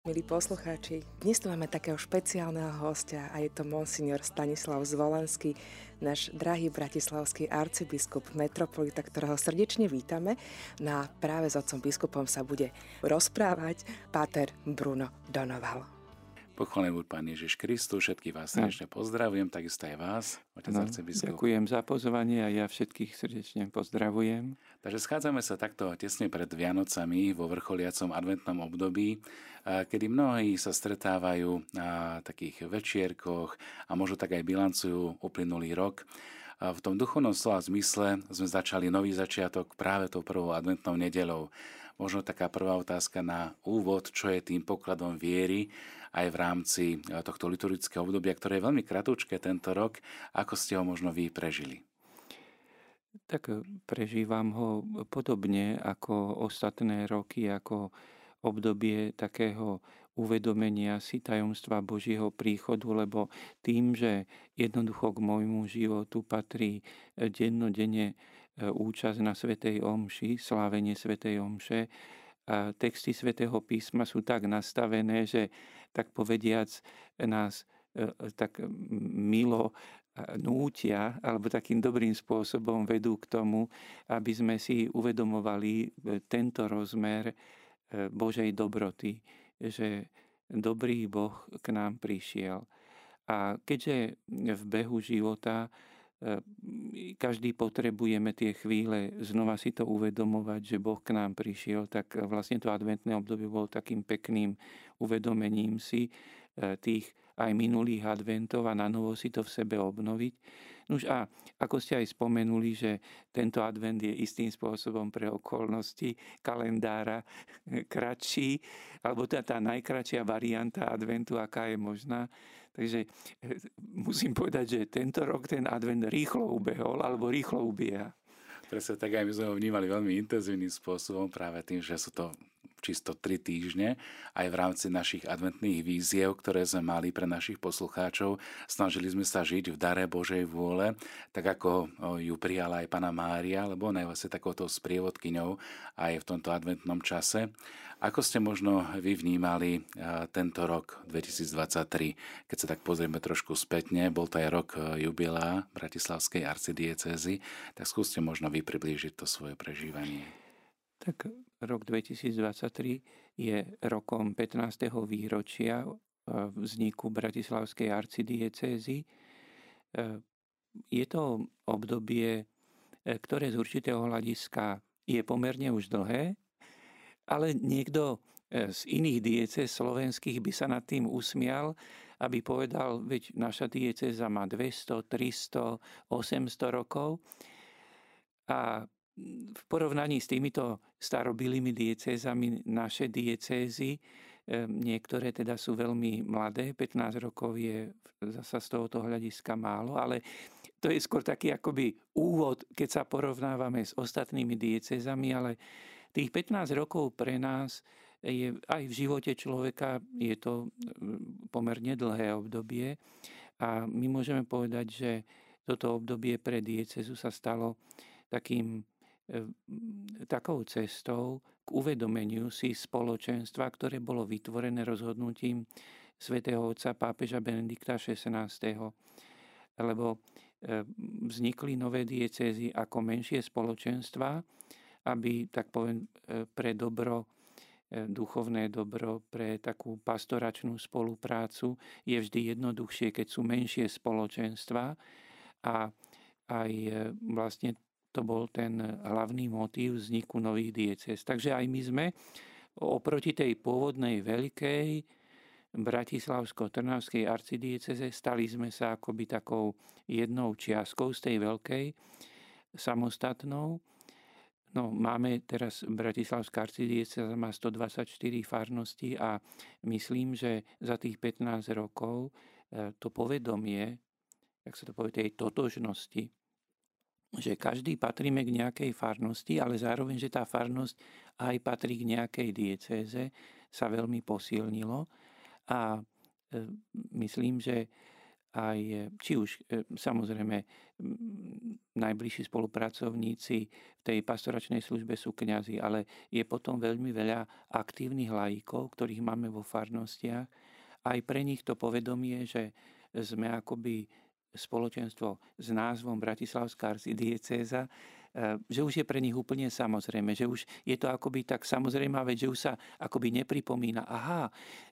Milí poslucháči, dnes tu máme takého špeciálneho hostia a je to monsignor Stanislav Zvolenský, náš drahý bratislavský arcibiskup metropolita, ktorého srdečne vítame. No a práve s otcom biskupom sa bude rozprávať páter Bruno Donoval. Pochválený buď Pán Ježiš Kristus, všetkých vás srdečne pozdravujem, takisto aj vás, otec no, arcibiskup. Ďakujem za pozvanie a ja všetkých srdečne pozdravujem. Takže schádzame sa takto tesne pred Vianocami vo vrcholiacom adventnom období, kedy mnohí sa stretávajú na takých večierkoch a možno tak aj bilancujú uplynulý rok. V tom duchovnom slova zmysle sme začali nový začiatok práve tou prvou adventnou nedelou. Možno taká prvá otázka na úvod, čo je tým pokladom viery aj v rámci e, tohto liturgického obdobia, ktoré je veľmi kratúčke tento rok. Ako ste ho možno vy prežili? Tak e, prežívam ho podobne ako ostatné roky, ako obdobie takého uvedomenia si tajomstva Božieho príchodu, lebo tým, že jednoducho k môjmu životu patrí e, dennodenne účasť na Svetej Omši, slávenie Svetej Omše, a texty Svetého písma sú tak nastavené, že tak povediac nás e, e, tak milo nútia alebo takým dobrým spôsobom vedú k tomu, aby sme si uvedomovali e, tento rozmer Božej dobroty, že dobrý Boh k nám prišiel. A keďže v behu života každý potrebujeme tie chvíle znova si to uvedomovať, že Boh k nám prišiel, tak vlastne to adventné obdobie bolo takým pekným uvedomením si e, tých aj minulých adventov a na novo si to v sebe obnoviť. Nuž a ako ste aj spomenuli, že tento advent je istým spôsobom pre okolnosti kalendára kratší, alebo tá, tá najkračšia varianta adventu, aká je možná, Takže eh, musím povedať, že tento rok ten advent rýchlo ubehol alebo rýchlo ubieha. Presne tak aj my sme ho vnímali veľmi intenzívnym spôsobom práve tým, že sú to čisto 3 týždne, aj v rámci našich adventných víziev, ktoré sme mali pre našich poslucháčov. Snažili sme sa žiť v dare Božej vôle, tak ako ju prijala aj Pana Mária, lebo ona je vlastne takouto sprievodkyňou aj v tomto adventnom čase. Ako ste možno vy vnímali tento rok 2023, keď sa tak pozrieme trošku spätne, bol to aj rok jubilá Bratislavskej arcidiecezy, tak skúste možno vy priblížiť to svoje prežívanie. Tak rok 2023 je rokom 15. výročia vzniku Bratislavskej arcidiecézy. Je to obdobie, ktoré z určitého hľadiska je pomerne už dlhé, ale niekto e, z iných diece slovenských by sa nad tým usmial, aby povedal, veď naša dieceza má 200, 300, 800 rokov. A v porovnaní s týmito starobilými diecézami naše diecézy, e, niektoré teda sú veľmi mladé, 15 rokov je zasa z tohoto hľadiska málo, ale to je skôr taký akoby úvod, keď sa porovnávame s ostatnými diecézami, ale Tých 15 rokov pre nás je aj v živote človeka je to mm, pomerne dlhé obdobie. A my môžeme povedať, že toto obdobie pre diecezu sa stalo takým, takou cestou k uvedomeniu si spoločenstva, ktoré bolo vytvorené rozhodnutím svätého otca pápeža Benedikta XVI. Lebo e, vznikli nové diecezy ako menšie spoločenstva, aby, tak poviem, e, pre dobro, e, duchovné dobro, pre takú pastoračnú spoluprácu je vždy jednoduchšie, keď sú menšie spoločenstva a aj e, vlastne to bol ten hlavný motív vzniku nových dieces. Takže aj my sme oproti tej pôvodnej veľkej Bratislavsko-Trnavskej arcidieceze stali sme sa akoby takou jednou čiastkou z tej veľkej samostatnou No, máme teraz Bratislavská arcidieceza má 124 farností a myslím, že za tých 15 rokov e, to povedomie, jak sa to povie, tej totožnosti, že každý patríme k nejakej farnosti, ale zároveň, že tá farnosť aj patrí k nejakej diecéze, sa veľmi posilnilo. A e, myslím, že aj, či už samozrejme najbližší spolupracovníci v tej pastoračnej službe sú kňazi, ale je potom veľmi veľa aktívnych lajíkov, ktorých máme vo farnostiach. Aj pre nich to povedomie, že sme akoby spoločenstvo s názvom Bratislavská arcidiecéza, eh, že už je pre nich úplne samozrejme, že už je to akoby tak samozrejmá vec, že už sa akoby nepripomína, aha,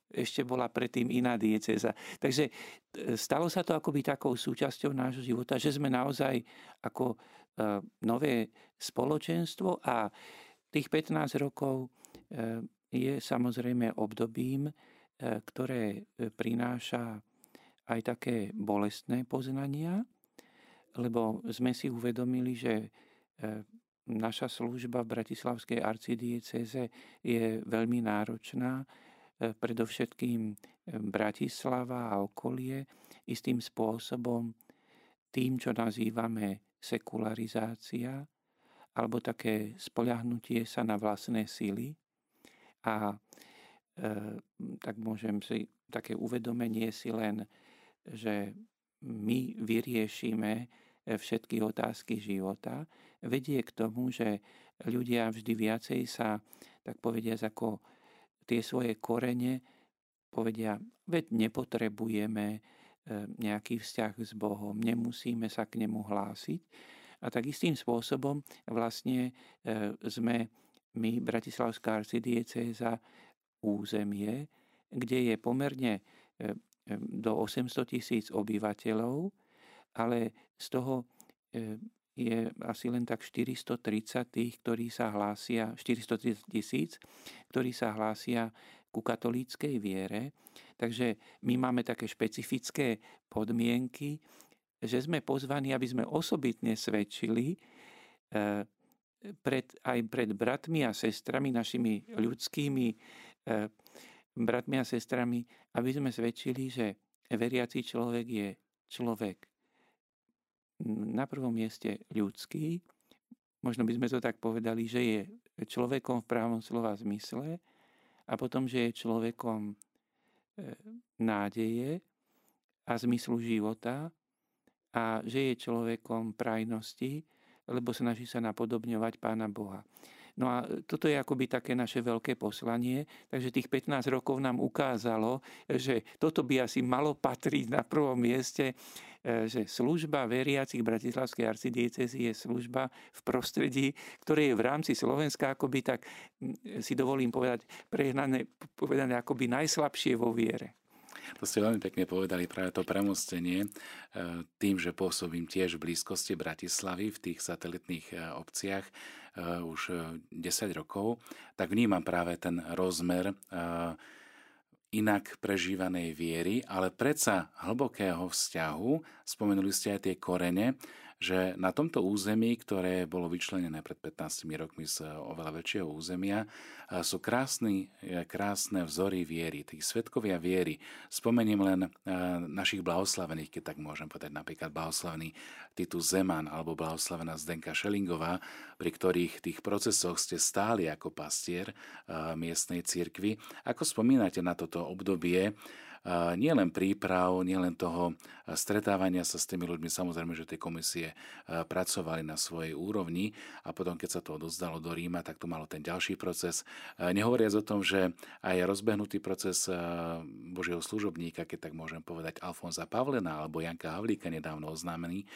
ešte bola predtým iná dieceza. Takže eh, stalo sa to akoby takou súčasťou nášho života, že sme naozaj ako eh, nové spoločenstvo a tých 15 rokov je samozrejme obdobím, ktoré prináša aj také bolestné poznania, lebo sme si uvedomili, že e, naša služba v Bratislavskej arcidieceze je veľmi náročná, e, predovšetkým e, Bratislava a okolie istým spôsobom tým, čo nazývame sekularizácia, alebo také spoľahnutie sa na vlastné sily. A e, tak môžem si také uvedomenie si len že my vyriešime eh, všetky otázky života, vedie k tomu, že ľudia vždy viacej sa, tak povediať, ako tie svoje korene povedia, veď nepotrebujeme eh, nejaký vzťah s Bohom, nemusíme sa k nemu hlásiť. A tak istým spôsobom vlastne eh, sme my, Bratislavská arcidiecéza, územie, kde je pomerne do 800 tisíc obyvateľov, ale z toho je asi len tak 430 tých, ktorí sa hlásia, 430 tisíc, ktorí sa hlásia ku katolíckej viere. Takže my máme také špecifické podmienky, že sme pozvaní, aby sme osobitne svedčili pred, aj pred bratmi a sestrami, našimi ľudskými bratmi a sestrami, aby sme zväčšili, že veriaci človek je človek na prvom mieste ľudský, možno by sme to tak povedali, že je človekom v právom slova zmysle a potom, že je človekom e, nádeje a zmyslu života a že je človekom prajnosti, lebo snaží sa napodobňovať Pána Boha. No a toto je akoby také naše veľké poslanie, takže tých 15 rokov nám ukázalo, že toto by asi malo patriť na prvom mieste, e, že služba veriacich Bratislavskej arcidiecezy je služba v prostredí, ktoré je v rámci Slovenska akoby tak, si dovolím povedať, prehnané, povedané akoby najslabšie vo viere. To ste veľmi pekne povedali práve to premostenie e, tým, že pôsobím tiež v blízkosti Bratislavy v tých satelitných e, obciach e, už 10 rokov, tak vnímam práve ten rozmer inak prežívanej viery, ale predsa hlbokého vzťahu. Spomenuli ste aj tie korene, že na tomto území, ktoré bolo vyčlenené pred 15 rokmi z oveľa väčšieho územia, sú krásny, e, krásne vzory viery, tí svetkovia viery. Spomeniem len našich blahoslavených, keď tak môžem povedať, napríklad blahoslavený Titus Zeman alebo blahoslavená Zdenka Šelingová, pri ktorých tých procesoch ste stáli ako pastier miestnej cirkvi. Ako spomínate na toto obdobie, nielen príprav, nielen toho stretávania sa s tými ľuďmi, samozrejme, že tie komisie pracovali na svojej úrovni a potom, keď sa to odozdalo do Ríma, tak to malo ten ďalší proces. Nehovoriac o tom, že aj rozbehnutý proces Božieho služobníka, keď tak môžem povedať Alfonza Pavlena alebo Janka Havlíka nedávno oznámený,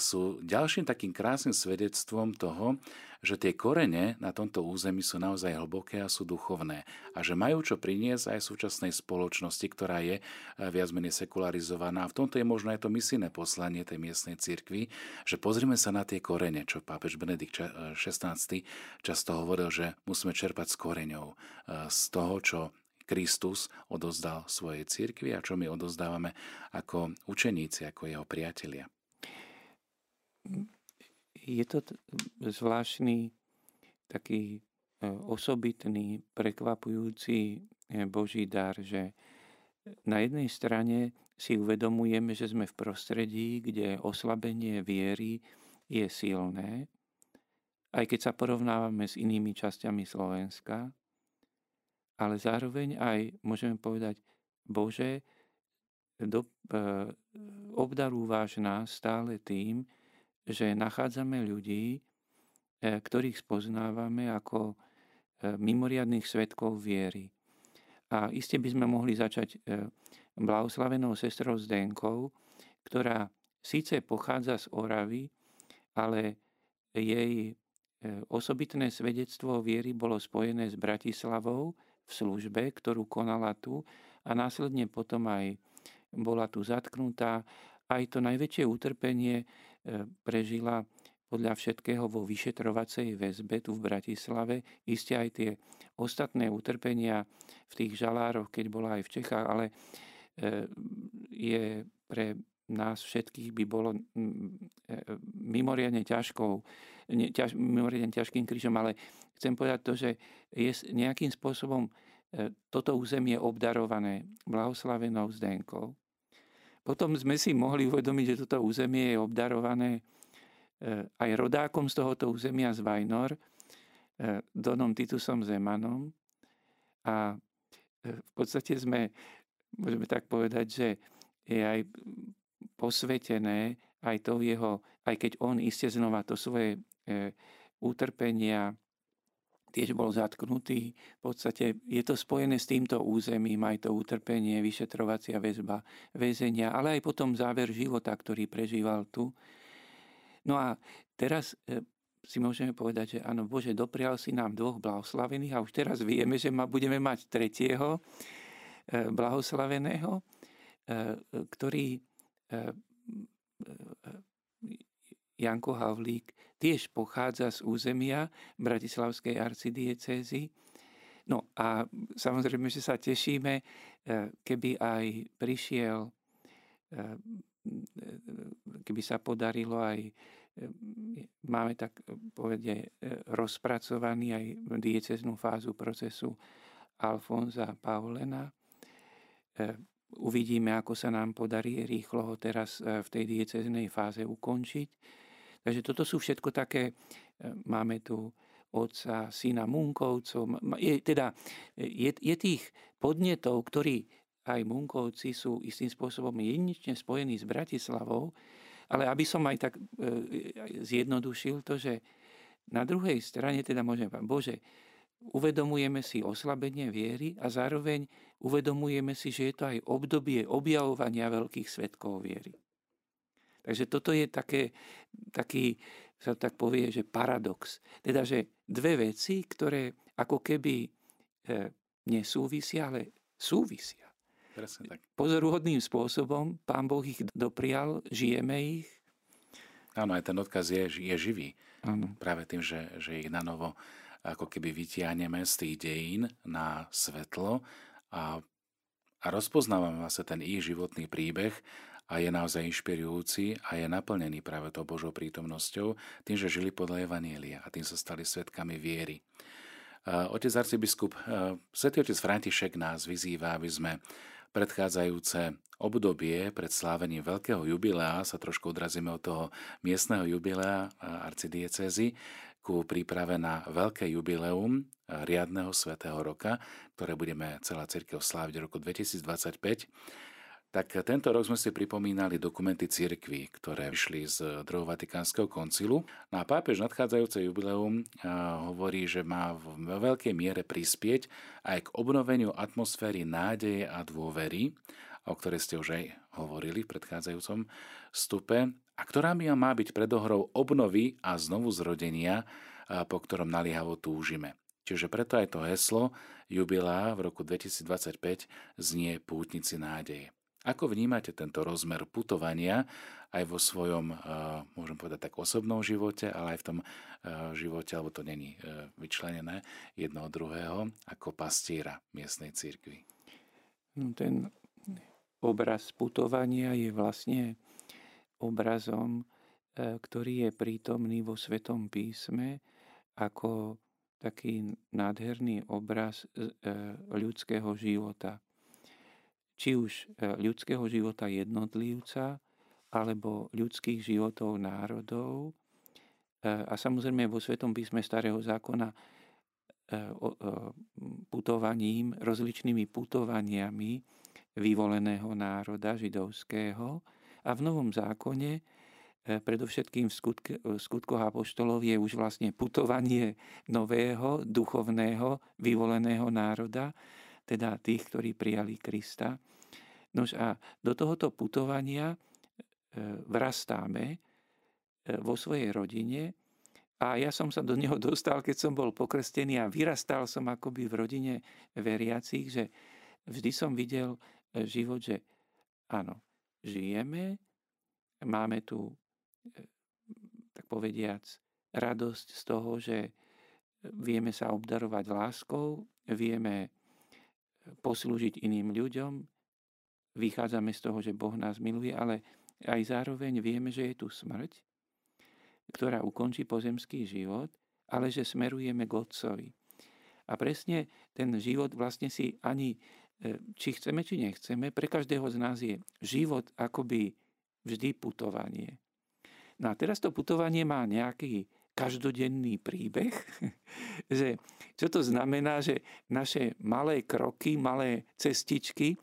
sú ďalším takým krásnym svedectvom toho, že tie korene na tomto území sú naozaj hlboké a sú duchovné a že majú čo priniesť aj súčasnej spoločnosti, ktorá je eh, viac menej sekularizovaná. A v tomto je možno aj to misijné poslanie tej miestnej cirkvi, že pozrime sa na tie korene, čo pápež Benedikt XVI eh, často hovoril, že musíme čerpať s koreňou, eh, z toho, čo Kristus odozdal svojej cirkvi a čo my odozdávame ako učeníci, ako jeho priatelia je to zvláštny, taký e, osobitný, prekvapujúci e, Boží dar, že na jednej strane si uvedomujeme, že sme v prostredí, kde oslabenie viery je silné, aj keď sa porovnávame s inými časťami Slovenska, ale zároveň aj môžeme povedať, Bože, do, obdarúvaš nás stále tým, že nachádzame ľudí, ktorých spoznávame ako mimoriadných svetkov viery. A iste by sme mohli začať blahoslavenou sestrou Zdenkou, ktorá síce pochádza z Oravy, ale jej osobitné svedectvo viery bolo spojené s Bratislavou v službe, ktorú konala tu a následne potom aj bola tu zatknutá. Aj to najväčšie utrpenie prežila podľa všetkého vo vyšetrovacej väzbe tu v Bratislave. Isté aj tie ostatné utrpenia v tých žalároch, keď bola aj v Čechách, ale e, je pre nás všetkých by bolo e, mimoriadne ťažkou, ťaž, mimoriadne ťažkým krížom, ale chcem povedať to, že je nejakým spôsobom e, toto územie obdarované blahoslavenou Zdenkou. Potom sme si mohli uvedomiť, že toto územie je obdarované E, aj rodákom z tohoto územia z Vajnor, e, Donom Titusom Zemanom. A e, v podstate sme, môžeme tak povedať, že je aj posvetené aj to jeho, aj keď on iste znova to svoje utrpenia tiež bol zatknutý. V podstate je to spojené s týmto územím, aj to utrpenie, vyšetrovacia väzba, väzenia, ale aj potom záver života, ktorý prežíval tu. No a teraz e, si môžeme povedať, že áno, Bože, doprial si nám dvoch blahoslavených a už teraz vieme, že ma budeme mať tretieho e, blahoslaveného, e, ktorý Janko Havlík tiež pochádza z územia Bratislavskej arcidiecézy. No a samozrejme, že sa tešíme, keby aj prišiel, keby sa podarilo aj máme tak povede rozpracovaný aj dieceznú fázu procesu Alfonza Paulena. Uvidíme, ako sa nám podarí rýchlo ho teraz v tej dieceznej fáze ukončiť. Takže toto sú všetko také, máme tu otca, syna Munkovcov. Je, teda, je, je tých podnetov, ktorí aj Munkovci sú istým spôsobom jedinečne spojení s Bratislavou, ale aby som aj tak e, zjednodušil to, že na druhej strane teda môžeme povedať, Bože, uvedomujeme si oslabenie viery a zároveň uvedomujeme si, že je to aj obdobie objavovania veľkých svetkov viery. Takže toto je také, taký, sa tak povie, že paradox. Teda, že dve veci, ktoré ako keby e, nesúvisia, ale súvisia. Presne tak. Pozoruhodným spôsobom Pán Boh ich doprial, žijeme ich. Áno, aj ten odkaz je, je živý. Áno. Práve tým, že, že ich na novo ako keby vytiahneme z tých dejín na svetlo a, a rozpoznávame vlastne ten ich životný príbeh a je naozaj inšpirujúci a je naplnený práve tou Božou prítomnosťou, tým, že žili podľa Evanielia a tým sa stali svetkami viery. Otec arcibiskup, svätý otec František nás vyzýva, aby sme predchádzajúce obdobie pred slávením veľkého jubilea sa trošku odrazíme od toho miestneho jubilea arcidiecezy ku príprave na veľké jubileum riadného svätého roka, ktoré budeme celá církev sláviť v roku 2025 tak tento rok sme si pripomínali dokumenty cirkvy, ktoré vyšli z druhého Vatikánskeho koncilu. No a pápež nadchádzajúce jubileum hovorí, že má v veľkej miere prispieť aj k obnoveniu atmosféry nádeje a dôvery, o ktorej ste už aj hovorili v predchádzajúcom stupe, a ktorá má byť predohrou obnovy a znovu zrodenia, po ktorom naliehavo túžime. Čiže preto aj to heslo jubilá v roku 2025 znie Pútnici nádeje. Ako vnímate tento rozmer putovania aj vo svojom, eh, môžem povedať tak, osobnom živote, ale aj v tom eh, živote, alebo to není eh, vyčlenené jedno od druhého, ako pastiera miestnej církvy? No, ten obraz putovania je vlastne obrazom, ktorý je prítomný vo Svetom písme ako taký nádherný obraz ľudského života či už e, ľudského života jednotlivca, alebo ľudských životov národov. E, a samozrejme vo Svetom písme Starého zákona e, putovaním, rozličnými putovaniami vyvoleného národa židovského a v Novom zákone predovšetkým v, skutk, v skutkoch apoštolov je už vlastne putovanie nového, duchovného, vyvoleného národa, teda tých, ktorí prijali Krista. Nož a do tohoto putovania e, vrastáme e, vo svojej rodine a ja som sa do neho dostal, keď som bol pokrstený a vyrastal som akoby v rodine veriacich, že vždy som videl život, že áno, žijeme, máme tu tak povediac, radosť z toho, že vieme sa obdarovať láskou, vieme poslúžiť iným ľuďom, vychádzame z toho, že Boh nás miluje, ale aj zároveň vieme, že je tu smrť, ktorá ukončí pozemský život, ale že smerujeme k Otcovi. A presne ten život vlastne si ani, e, či chceme, či nechceme, pre každého z nás je život akoby vždy putovanie. No a teraz to putovanie má nejaký každodenný príbeh, že čo to znamená, že naše malé kroky, malé cestičky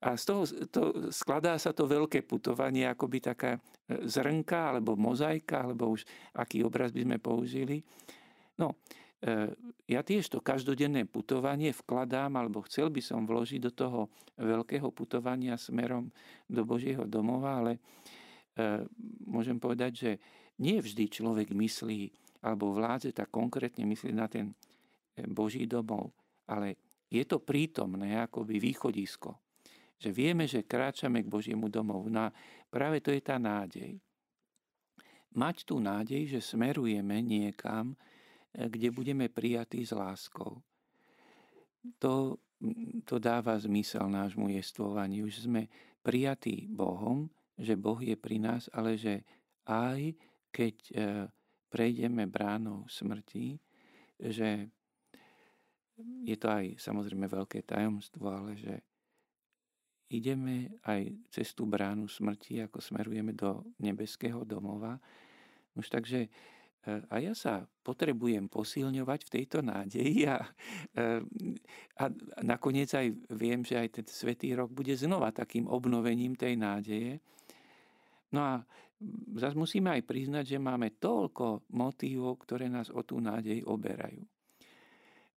a z toho to, skladá sa to veľké putovanie, akoby taká e, zrnka alebo mozaika, alebo už aký obraz by sme použili. No, e, ja tiež to každodenné putovanie vkladám, alebo chcel by som vložiť do toho veľkého putovania smerom do Božieho domova, ale E, môžem povedať, že nie vždy človek myslí alebo vládze tak konkrétne myslí na ten e, Boží domov, ale je to prítomné akoby východisko. Že vieme, že kráčame k Božiemu domovu. No a práve to je tá nádej. Mať tú nádej, že smerujeme niekam, e, kde budeme prijatí s láskou. To, to dáva zmysel nášmu jestvovaniu, že sme prijatí Bohom, že Boh je pri nás, ale že aj keď e, prejdeme bránou smrti, že je to aj samozrejme veľké tajomstvo, ale že ideme aj cez tú bránu smrti, ako smerujeme do nebeského domova. Už takže e, a ja sa potrebujem posilňovať v tejto nádeji a, e, a nakoniec aj viem, že aj ten svetý rok bude znova takým obnovením tej nádeje, No a zase musíme aj priznať, že máme toľko motívov, ktoré nás o tú nádej oberajú.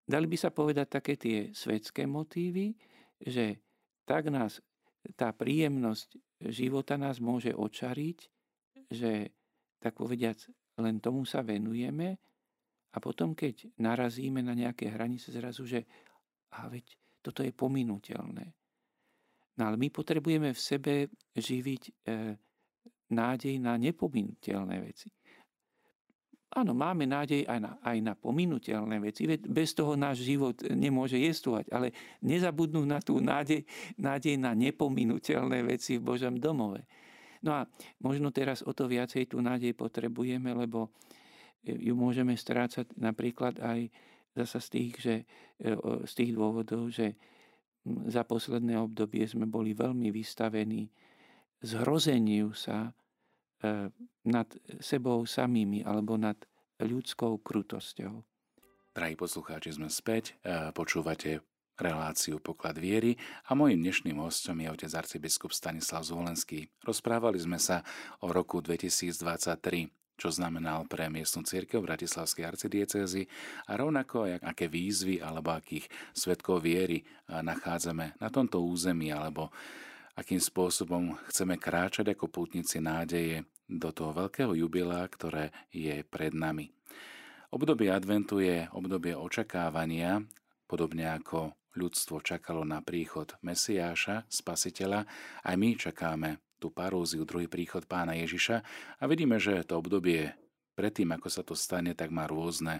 Dali by sa povedať také tie svetské motívy, že tak nás tá príjemnosť života nás môže očariť, že tak povediac len tomu sa venujeme a potom, keď narazíme na nejaké hranice zrazu, že a veď toto je pominutelné. No ale my potrebujeme v sebe živiť e, nádej na nepominuteľné veci. Áno, máme nádej aj na, aj na pominuteľné veci, veď bez toho náš život nemôže jestvovať, ale nezabudnú na tú nádej, nádej na nepominuteľné veci v Božom domove. No a možno teraz o to viacej tú nádej potrebujeme, lebo ju môžeme strácať napríklad aj zasa z tých, že, z tých dôvodov, že za posledné obdobie sme boli veľmi vystavení zhrozeniu sa e, nad sebou samými alebo nad ľudskou krutosťou. Drahí poslucháči, sme späť, e, počúvate reláciu Poklad viery a mojim dnešným hostom je otec arcibiskup Stanislav Zvolenský. Rozprávali sme sa o roku 2023, čo znamenal pre miestnu církev Bratislavskej arcidiecezy a rovnako aké výzvy alebo akých svetkov viery e, nachádzame na tomto území alebo akým spôsobom chceme kráčať ako pútnici nádeje do toho veľkého jubilá, ktoré je pred nami. Obdobie adventu je obdobie očakávania, podobne ako ľudstvo čakalo na príchod Mesiáša, Spasiteľa, aj my čakáme tú paróziu, druhý príchod pána Ježiša a vidíme, že to obdobie predtým, ako sa to stane, tak má rôzne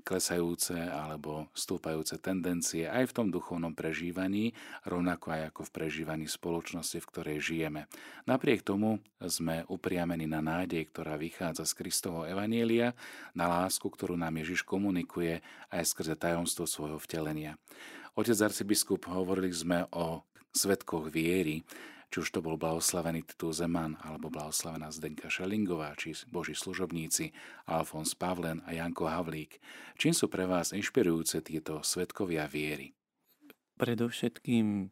klesajúce alebo stúpajúce tendencie aj v tom duchovnom prežívaní, rovnako aj ako v prežívaní spoločnosti, v ktorej žijeme. Napriek tomu sme upriamení na nádej, ktorá vychádza z Kristovho Evanielia, na lásku, ktorú nám Ježiš komunikuje aj skrze tajomstvo svojho vtelenia. Otec arcibiskup, hovorili sme o svetkoch viery, či už to bol blahoslavený Titul Zeman, alebo blahoslavená Zdenka Šelingová, či Boží služobníci Alfons Pavlen a Janko Havlík. Čím sú pre vás inšpirujúce tieto svetkovia viery? Predovšetkým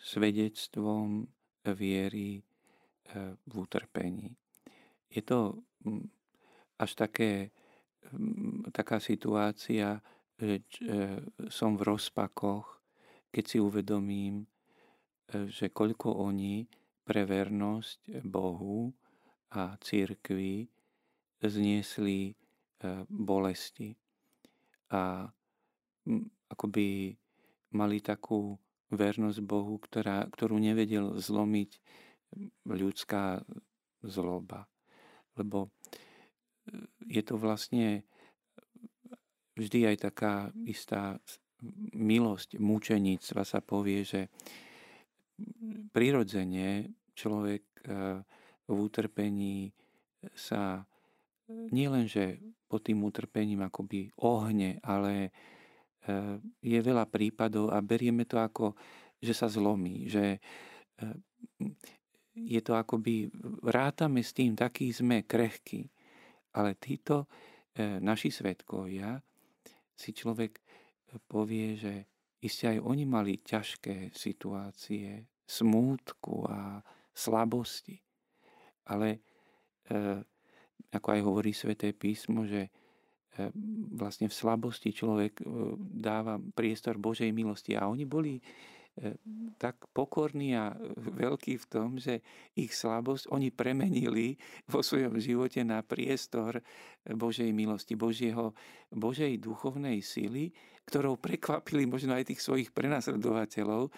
svedectvom viery v utrpení. Je to až také, taká situácia, že som v rozpakoch, keď si uvedomím, že koľko oni pre vernosť Bohu a církvi zniesli bolesti. A akoby mali takú vernosť Bohu, ktorá, ktorú nevedel zlomiť ľudská zloba. Lebo e, je to vlastne vždy aj taká istá milosť mučeníctva sa povie, že prirodzene človek e, v utrpení sa nielenže pod tým utrpením akoby ohne, ale Eh, je veľa prípadov a berieme to ako, že sa zlomí, že je to akoby, rátame s tým, taký sme krehkí. Ale títo naši svetkovia si človek povie, že iste aj oni mali ťažké situácie, smútku a slabosti. Ale ako aj hovorí sväté písmo, že E, vlastne v slabosti človek e, dáva priestor Božej milosti. A oni boli e, tak pokorní a veľkí v tom, že ich slabosť oni premenili vo svojom živote na priestor Božej milosti, Božieho, Božej duchovnej sily, ktorou prekvapili možno aj tých svojich prenasledovateľov.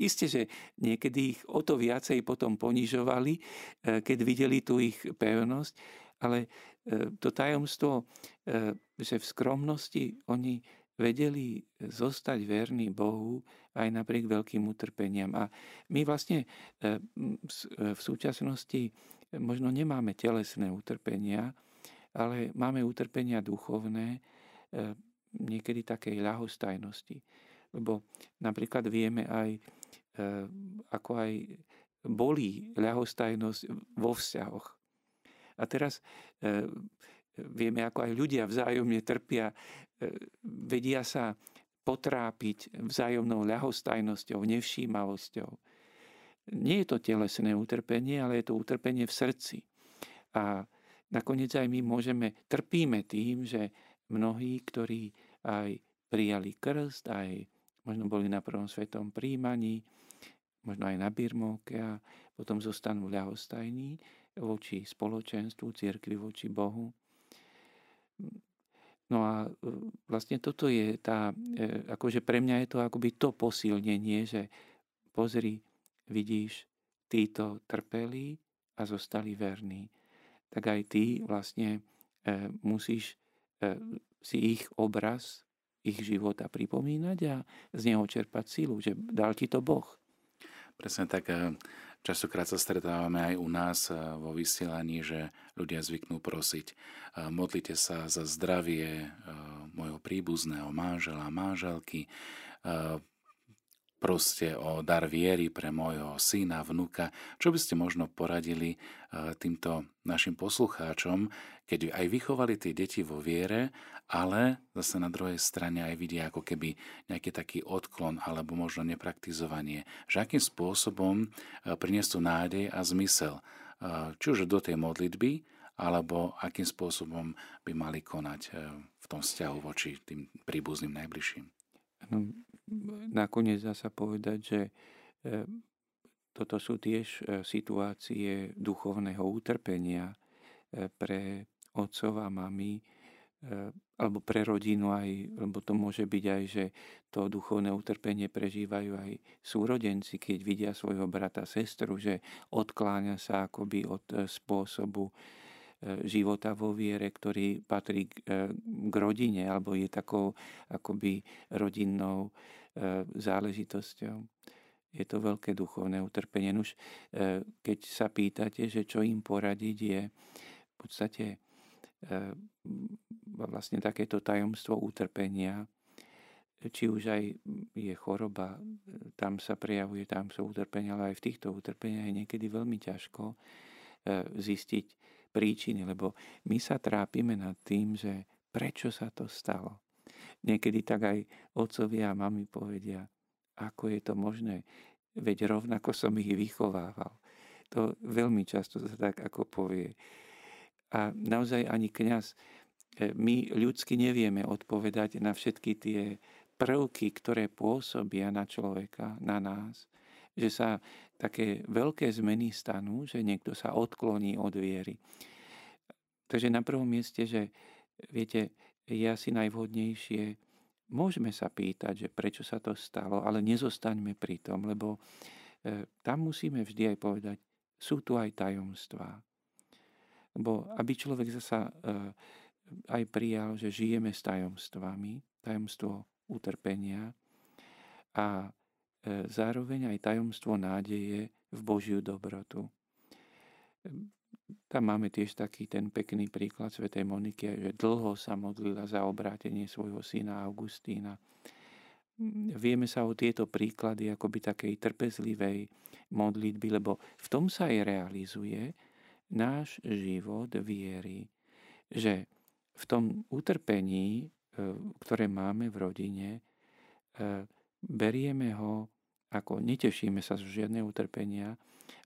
Isté, že niekedy ich o to viacej potom ponižovali, keď videli tú ich pevnosť, ale E, to tajomstvo, e, že v skromnosti oni vedeli zostať verní Bohu aj napriek veľkým utrpeniam. A my vlastne e, v súčasnosti možno nemáme telesné utrpenia, ale máme utrpenia duchovné, niekedy takej ľahostajnosti. Lebo napríklad vieme aj, ako aj bolí ľahostajnosť vo vzťahoch. A teraz e, vieme, ako aj ľudia vzájomne trpia, e, vedia sa potrápiť vzájomnou ľahostajnosťou, nevšímavosťou. Nie je to telesné utrpenie, ale je to utrpenie v srdci. A nakoniec aj my môžeme, trpíme tým, že mnohí, ktorí aj prijali krst, aj možno boli na prvom svetom príjmaní, možno aj na Birmovke a potom zostanú ľahostajní, voči spoločenstvu, cirkvi voči Bohu. No a e, vlastne toto je tá, e, akože pre mňa je to akoby to posilnenie, že pozri, vidíš, títo trpeli a zostali verní. Tak aj ty vlastne e, musíš si ich obraz, ich života pripomínať a z neho čerpať silu, že dal ti to Boh. Presne tak. Častokrát sa stretávame aj u nás eh, vo vysielaní, že ľudia zvyknú prosiť, modlite sa za zdravie môjho príbuzného manžela, manželky, proste o dar viery pre môjho syna, vnuka. Čo by ste možno poradili týmto našim poslucháčom, keď aj vychovali tie deti vo viere, ale zase na druhej strane aj vidia ako keby nejaký taký odklon alebo možno nepraktizovanie. Že akým spôsobom e, priniesť tú nádej a zmysel, e, či už do tej modlitby, alebo akým spôsobom by mali konať e, v tom vzťahu voči tým príbuzným najbližším. Nakoniec dá sa povedať, že toto sú tiež situácie duchovného utrpenia pre otcov a mami, alebo pre rodinu aj, lebo to môže byť aj, že to duchovné utrpenie prežívajú aj súrodenci, keď vidia svojho brata, sestru, že odkláňa sa akoby od spôsobu života vo viere, ktorý patrí k rodine, alebo je takou akoby rodinnou záležitosťou. Je to veľké duchovné utrpenie. Už keď sa pýtate, že čo im poradiť je, v podstate vlastne takéto tajomstvo utrpenia, či už aj je choroba, tam sa prejavuje, tam sú utrpenia, ale aj v týchto utrpeniach je niekedy veľmi ťažko zistiť príčiny, lebo my sa trápime nad tým, že prečo sa to stalo. Niekedy tak aj otcovia a mami povedia, ako je to možné, veď rovnako som ich vychovával. To veľmi často sa tak ako povie. A naozaj ani kňaz, e, my ľudsky nevieme odpovedať na všetky tie prvky, ktoré pôsobia na človeka, na nás. Že sa také veľké zmeny stanú, že niekto sa odkloní od viery. Takže na prvom mieste, že viete, je asi najvhodnejšie, môžeme sa pýtať, že prečo sa to stalo, ale nezostaňme pri tom, lebo e, tam musíme vždy aj povedať, sú tu aj tajomstvá. Lebo aby človek zasa eh, aj prijal, že žijeme s tajomstvami, tajomstvo utrpenia a zároveň aj tajomstvo nádeje v Božiu dobrotu. Tam máme tiež taký ten pekný príklad svätej Moniky, že dlho sa modlila za obrátenie svojho syna Augustína. Vieme sa o tieto príklady akoby takej trpezlivej modlitby, lebo v tom sa aj realizuje náš život viery, že v tom utrpení, e, ktoré máme v rodine, e, berieme ho ako netešíme sa z žiadneho utrpenia,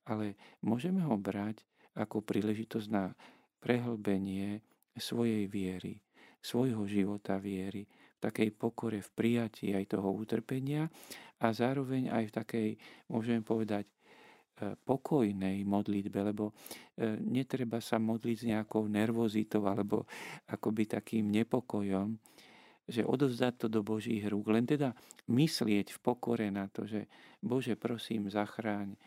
ale môžeme ho brať ako príležitosť na prehlbenie svojej viery, svojho života viery, v takej pokore, v prijatí aj toho utrpenia a zároveň aj v takej, môžeme povedať, e, pokojnej modlitbe, lebo e, netreba sa modliť s nejakou nervozitou alebo akoby takým nepokojom, že odovzdať to do Božích rúk, len teda myslieť v pokore na to, že Bože, prosím, zachráň e,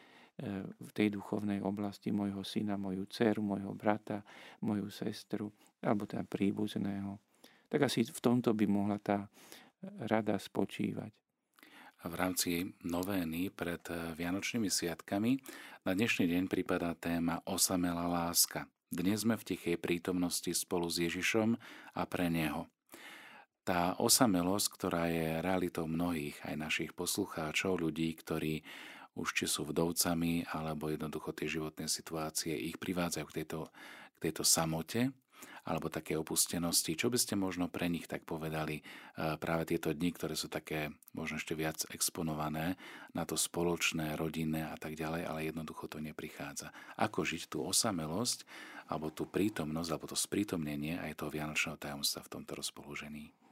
v tej duchovnej oblasti môjho syna, moju dceru, môjho brata, moju sestru, alebo teda príbuzného. Tak asi v tomto by mohla tá rada spočívať v rámci novény pred eh, Vianočnými sviatkami na dnešný deň pripadá téma Osamelá láska. Dnes sme v tichej prítomnosti spolu s Ježišom a pre Neho. Tá osamelosť, ktorá je realitou mnohých aj našich poslucháčov, ľudí, ktorí už či sú vdovcami, alebo jednoducho tie životné situácie ich privádzajú k tejto, k tejto samote, alebo také opustenosti. Čo by ste možno pre nich tak povedali eh, práve tieto dni, ktoré sú také možno ešte viac exponované na to spoločné, rodinné a tak ďalej, ale jednoducho to neprichádza. Ako žiť tú osamelosť, alebo tú prítomnosť, alebo to sprítomnenie aj toho Vianočného tajomstva v tomto rozpoložení?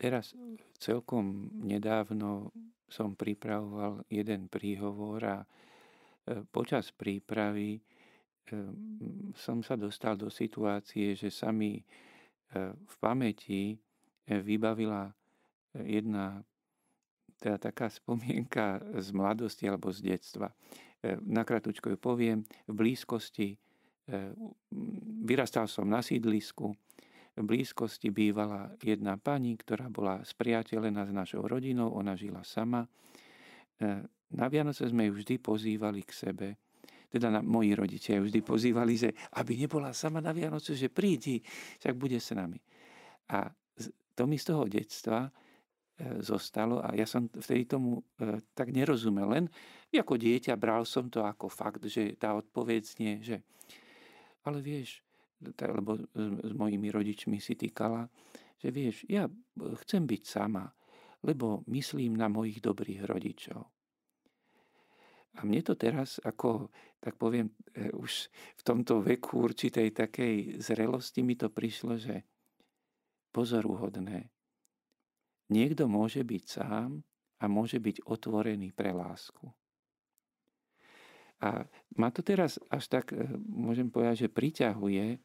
Teraz celkom nedávno som pripravoval jeden príhovor a eh, počas prípravy Ehm, som sa dostal do situácie, že sa mi e, v pamäti e, vybavila e, jedna teda taká spomienka z mladosti alebo z detstva. Nakratučko ju poviem, v blízkosti, vyrastal som na sídlisku, v blízkosti bývala jedna pani, ktorá bola spriateľená s našou rodinou, ona žila sama. Na Vianoce sme ju vždy pozývali k sebe teda na, moji rodičia vždy pozývali, že aby nebola sama na Vianoce, že prídi, však bude s nami. A to mi z toho detstva e, zostalo a ja som vtedy tomu e, tak nerozumel. Len ako dieťa bral som to ako fakt, že tá odpoveď znie, že ale vieš, lebo s mojimi rodičmi si týkala, že vieš, ja chcem byť sama, lebo myslím na mojich dobrých rodičov. A mne to teraz, ako tak poviem, e, už v tomto veku určitej takej zrelosti mi to prišlo, že pozoruhodné. Niekto môže byť sám a môže byť otvorený pre lásku. A ma to teraz až tak, e, môžem povedať, že priťahuje.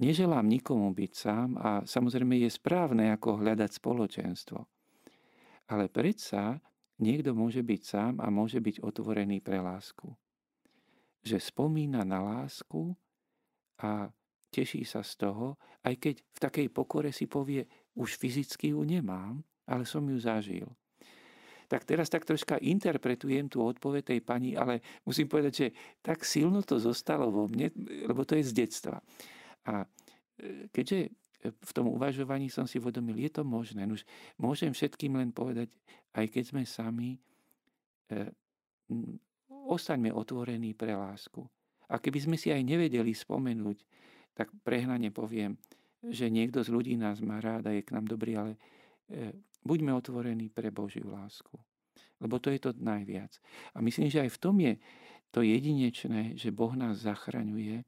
Neželám nikomu byť sám a samozrejme je správne, ako hľadať spoločenstvo. Ale predsa Niekto môže byť sám a môže byť otvorený pre lásku. Že spomína na lásku a teší sa z toho, aj keď v takej pokore si povie, už fyzicky ju nemám, ale som ju zažil. Tak teraz tak troška interpretujem tú odpoveď tej pani, ale musím povedať, že tak silno to zostalo vo mne, lebo to je z detstva. A e, keďže v tom uvažovaní som si uvedomil, je to možné. Už môžem všetkým len povedať, aj keď sme sami, e, ostaňme otvorení pre lásku. A keby sme si aj nevedeli spomenúť, tak prehnane poviem, že niekto z ľudí nás má rád a je k nám dobrý, ale e, buďme otvorení pre Božiu lásku. lebo to je to najviac. A myslím, že aj v tom je to jedinečné, že Boh nás zachraňuje,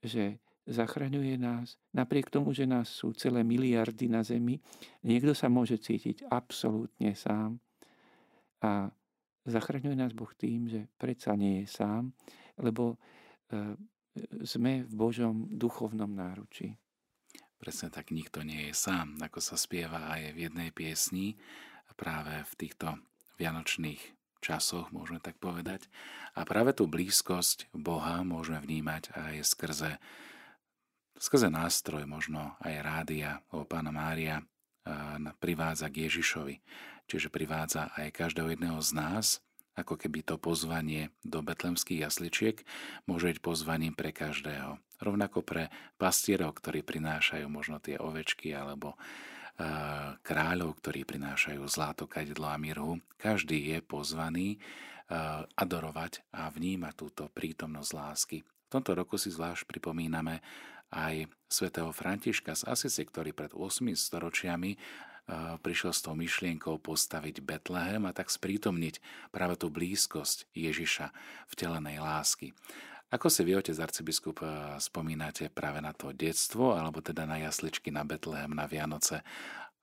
že zachraňuje nás, napriek tomu, že nás sú celé miliardy na zemi, niekto sa môže cítiť absolútne sám a zachraňuje nás Boh tým, že predsa nie je sám, lebo e, sme v Božom duchovnom náručí. Presne tak, nikto nie je sám, ako sa spieva aj v jednej piesni práve v týchto vianočných časoch, môžeme tak povedať. A práve tú blízkosť Boha môžeme vnímať aj skrze, skrze nástroj, možno aj rádia, o Pána Mária privádza k Ježišovi. Čiže privádza aj každého jedného z nás, ako keby to pozvanie do betlemských jasličiek môže byť pozvaním pre každého. Rovnako pre pastierov, ktorí prinášajú možno tie ovečky alebo kráľov, ktorí prinášajú zlato, kadidlo a mirhu. Každý je pozvaný adorovať a vnímať túto prítomnosť lásky. V tomto roku si zvlášť pripomíname aj svätého Františka z Asisi, ktorý pred 8 storočiami prišiel s tou myšlienkou postaviť Betlehem a tak sprítomniť práve tú blízkosť Ježiša vtelenej lásky. Ako si vy, otec arcibiskup, eh, spomínate práve na to detstvo, alebo teda na jasličky na Betlehem, na Vianoce?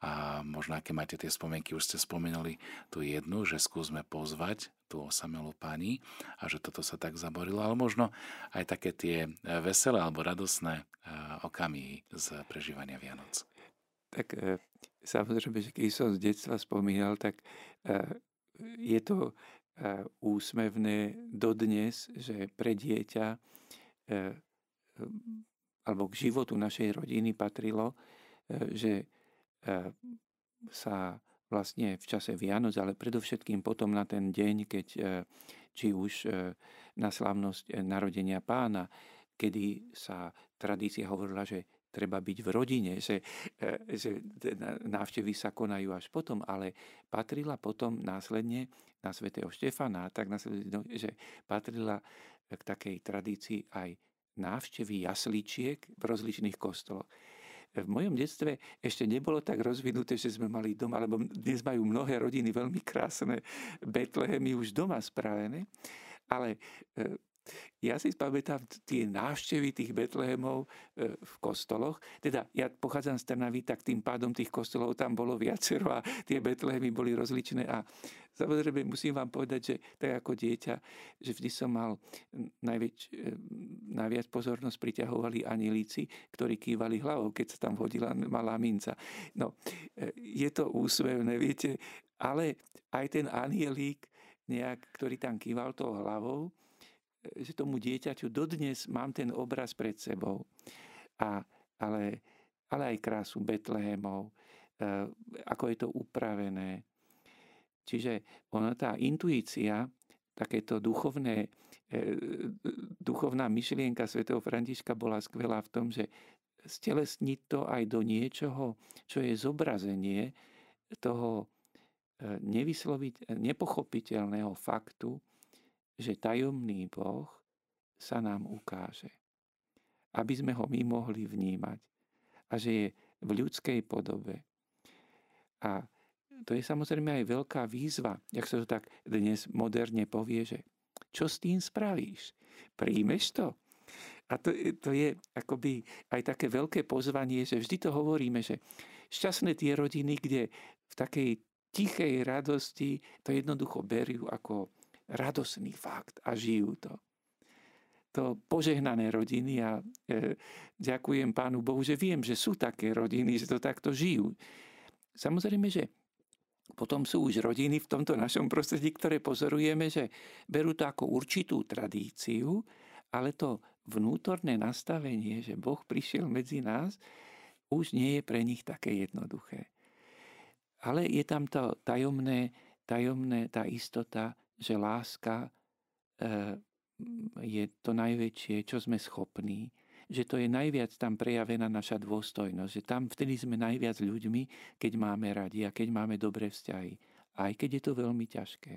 A možno, aké máte tie spomienky, už ste spomenuli tú jednu, že skúsme pozvať tú osamelú pani a že toto sa tak zaborilo, ale možno aj také tie eh, veselé alebo radosné eh, okamihy z prežívania Vianoc. Tak samozrejme, že keď som z detstva spomínal, tak je to úsmevné dodnes, že pre dieťa e, alebo k životu našej rodiny patrilo, e, že e, sa vlastne v čase Vianoc, ale predovšetkým potom na ten deň, keď či už na slávnosť narodenia pána, kedy sa tradícia hovorila, že treba byť v rodine, že, že návštevy sa konajú až potom, ale patrila potom následne na svätého Štefana, tak na no, že patrila k takej tradícii aj návštevy jasličiek v rozličných kostoloch. V mojom detstve ešte nebolo tak rozvinuté, že sme mali doma, lebo dnes majú mnohé rodiny veľmi krásne Betlehemy už doma spravené, ale e, ja si pamätám tie návštevy tých Betlehemov e, v kostoloch. Teda ja pochádzam z Trnavy, tak tým pádom tých kostolov tam bolo viacero a tie Betlehemy boli rozličné. A samozrejme musím vám povedať, že tak ako dieťa, že vždy som mal najväč, e, najviac pozornosť priťahovali anilíci, ktorí kývali hlavou, keď sa tam hodila malá minca. No, e, je to úsmevné, viete, ale aj ten anielík, nejak, ktorý tam kýval tou hlavou, tomu dieťaťu dodnes mám ten obraz pred sebou. A, ale, ale aj krásu Betlehemov, e, ako je to upravené. Čiže ona tá intuícia, takéto duchovné, e, duchovná myšlienka svätého Františka bola skvelá v tom, že stelesniť to aj do niečoho, čo je zobrazenie toho e, nevysloviť, nepochopiteľného faktu, že tajomný Boh sa nám ukáže. Aby sme ho my mohli vnímať. A že je v ľudskej podobe. A to je samozrejme aj veľká výzva, jak sa to tak dnes moderne povie, že čo s tým spravíš? Príjmeš to? A to, to je akoby aj také veľké pozvanie, že vždy to hovoríme, že šťastné tie rodiny, kde v takej tichej radosti to jednoducho berú ako radosný fakt a žijú to. To požehnané rodiny a e, ďakujem Pánu Bohu, že viem, že sú také rodiny, že to takto žijú. Samozrejme, že potom sú už rodiny v tomto našom prostredí, ktoré pozorujeme, že berú to ako určitú tradíciu, ale to vnútorné nastavenie, že Boh prišiel medzi nás, už nie je pre nich také jednoduché. Ale je tam to tajomné, tajomné, tá istota, že láska eh, je to najväčšie, čo sme schopní, že to je najviac tam prejavená naša dôstojnosť, že tam vtedy sme najviac ľuďmi, keď máme radi a keď máme dobré vzťahy, aj keď je to veľmi ťažké.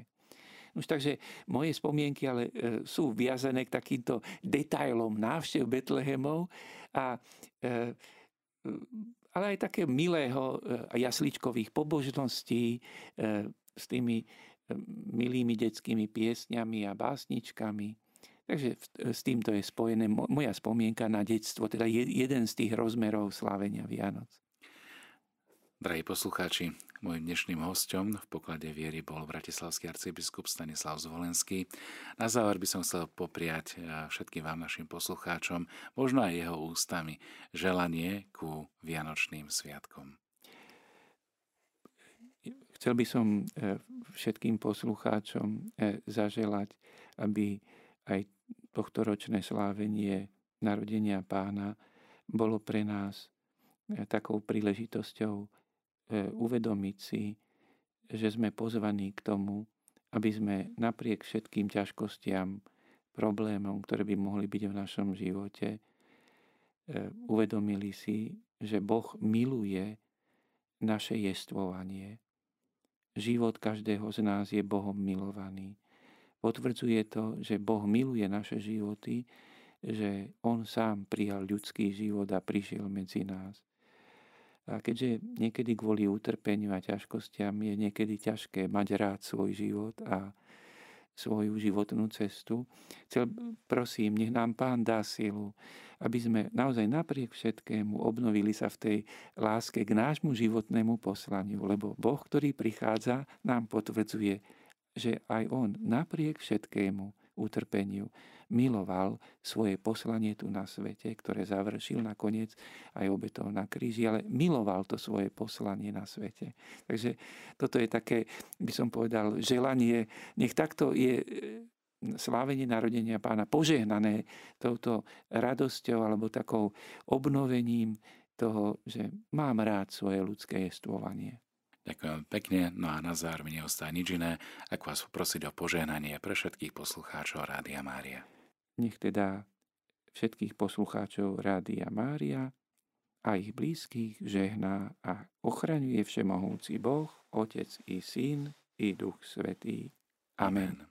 Už takže moje spomienky ale e, sú viazané k takýmto detailom návštev Betlehemov a e, ale aj také milého jasličkových pobožností s tými milými detskými piesňami a básničkami. Takže s týmto je spojené moja spomienka na detstvo, teda jeden z tých rozmerov slávenia Vianoc. Drahí poslucháči, môjim dnešným hostom v poklade viery bol bratislavský arcibiskup Stanislav Zvolenský. Na záver by som chcel popriať všetkým vám, našim poslucháčom, možno aj jeho ústami, želanie ku Vianočným sviatkom. Chcel by som e, všetkým poslucháčom e, zaželať, aby aj tohto ročné slávenie narodenia pána bolo pre nás e, takou príležitosťou uvedomiť si, že sme pozvaní k tomu, aby sme napriek všetkým ťažkostiam, problémom, ktoré by mohli byť v našom živote, uvedomili si, že Boh miluje naše jestvovanie. Život každého z nás je Bohom milovaný. Potvrdzuje to, že Boh miluje naše životy, že On sám prijal ľudský život a prišiel medzi nás. A keďže niekedy kvôli utrpeniu a ťažkostiam je niekedy ťažké mať rád svoj život a svoju životnú cestu, chcel, prosím, nech nám Pán dá silu, aby sme naozaj napriek všetkému obnovili sa v tej láske k nášmu životnému poslaniu, lebo Boh, ktorý prichádza, nám potvrdzuje, že aj On napriek všetkému utrpeniu miloval svoje poslanie tu na svete, ktoré završil nakoniec aj obetou na kríži, ale miloval to svoje poslanie na svete. Takže toto je také, by som povedal, želanie, nech takto je e, slávenie narodenia pána požehnané touto radosťou alebo takou obnovením toho, že mám rád svoje ľudské jestvovanie. Ďakujem pekne, no a na záver mi neostá nič iné, ako vás poprosiť o požehnanie pre všetkých poslucháčov Rádia Mária. Nech teda všetkých poslucháčov Rádia Mária a ich blízkych žehná a ochraňuje všemohúci Boh, Otec i Syn i Duch Svetý. Amen. Amen.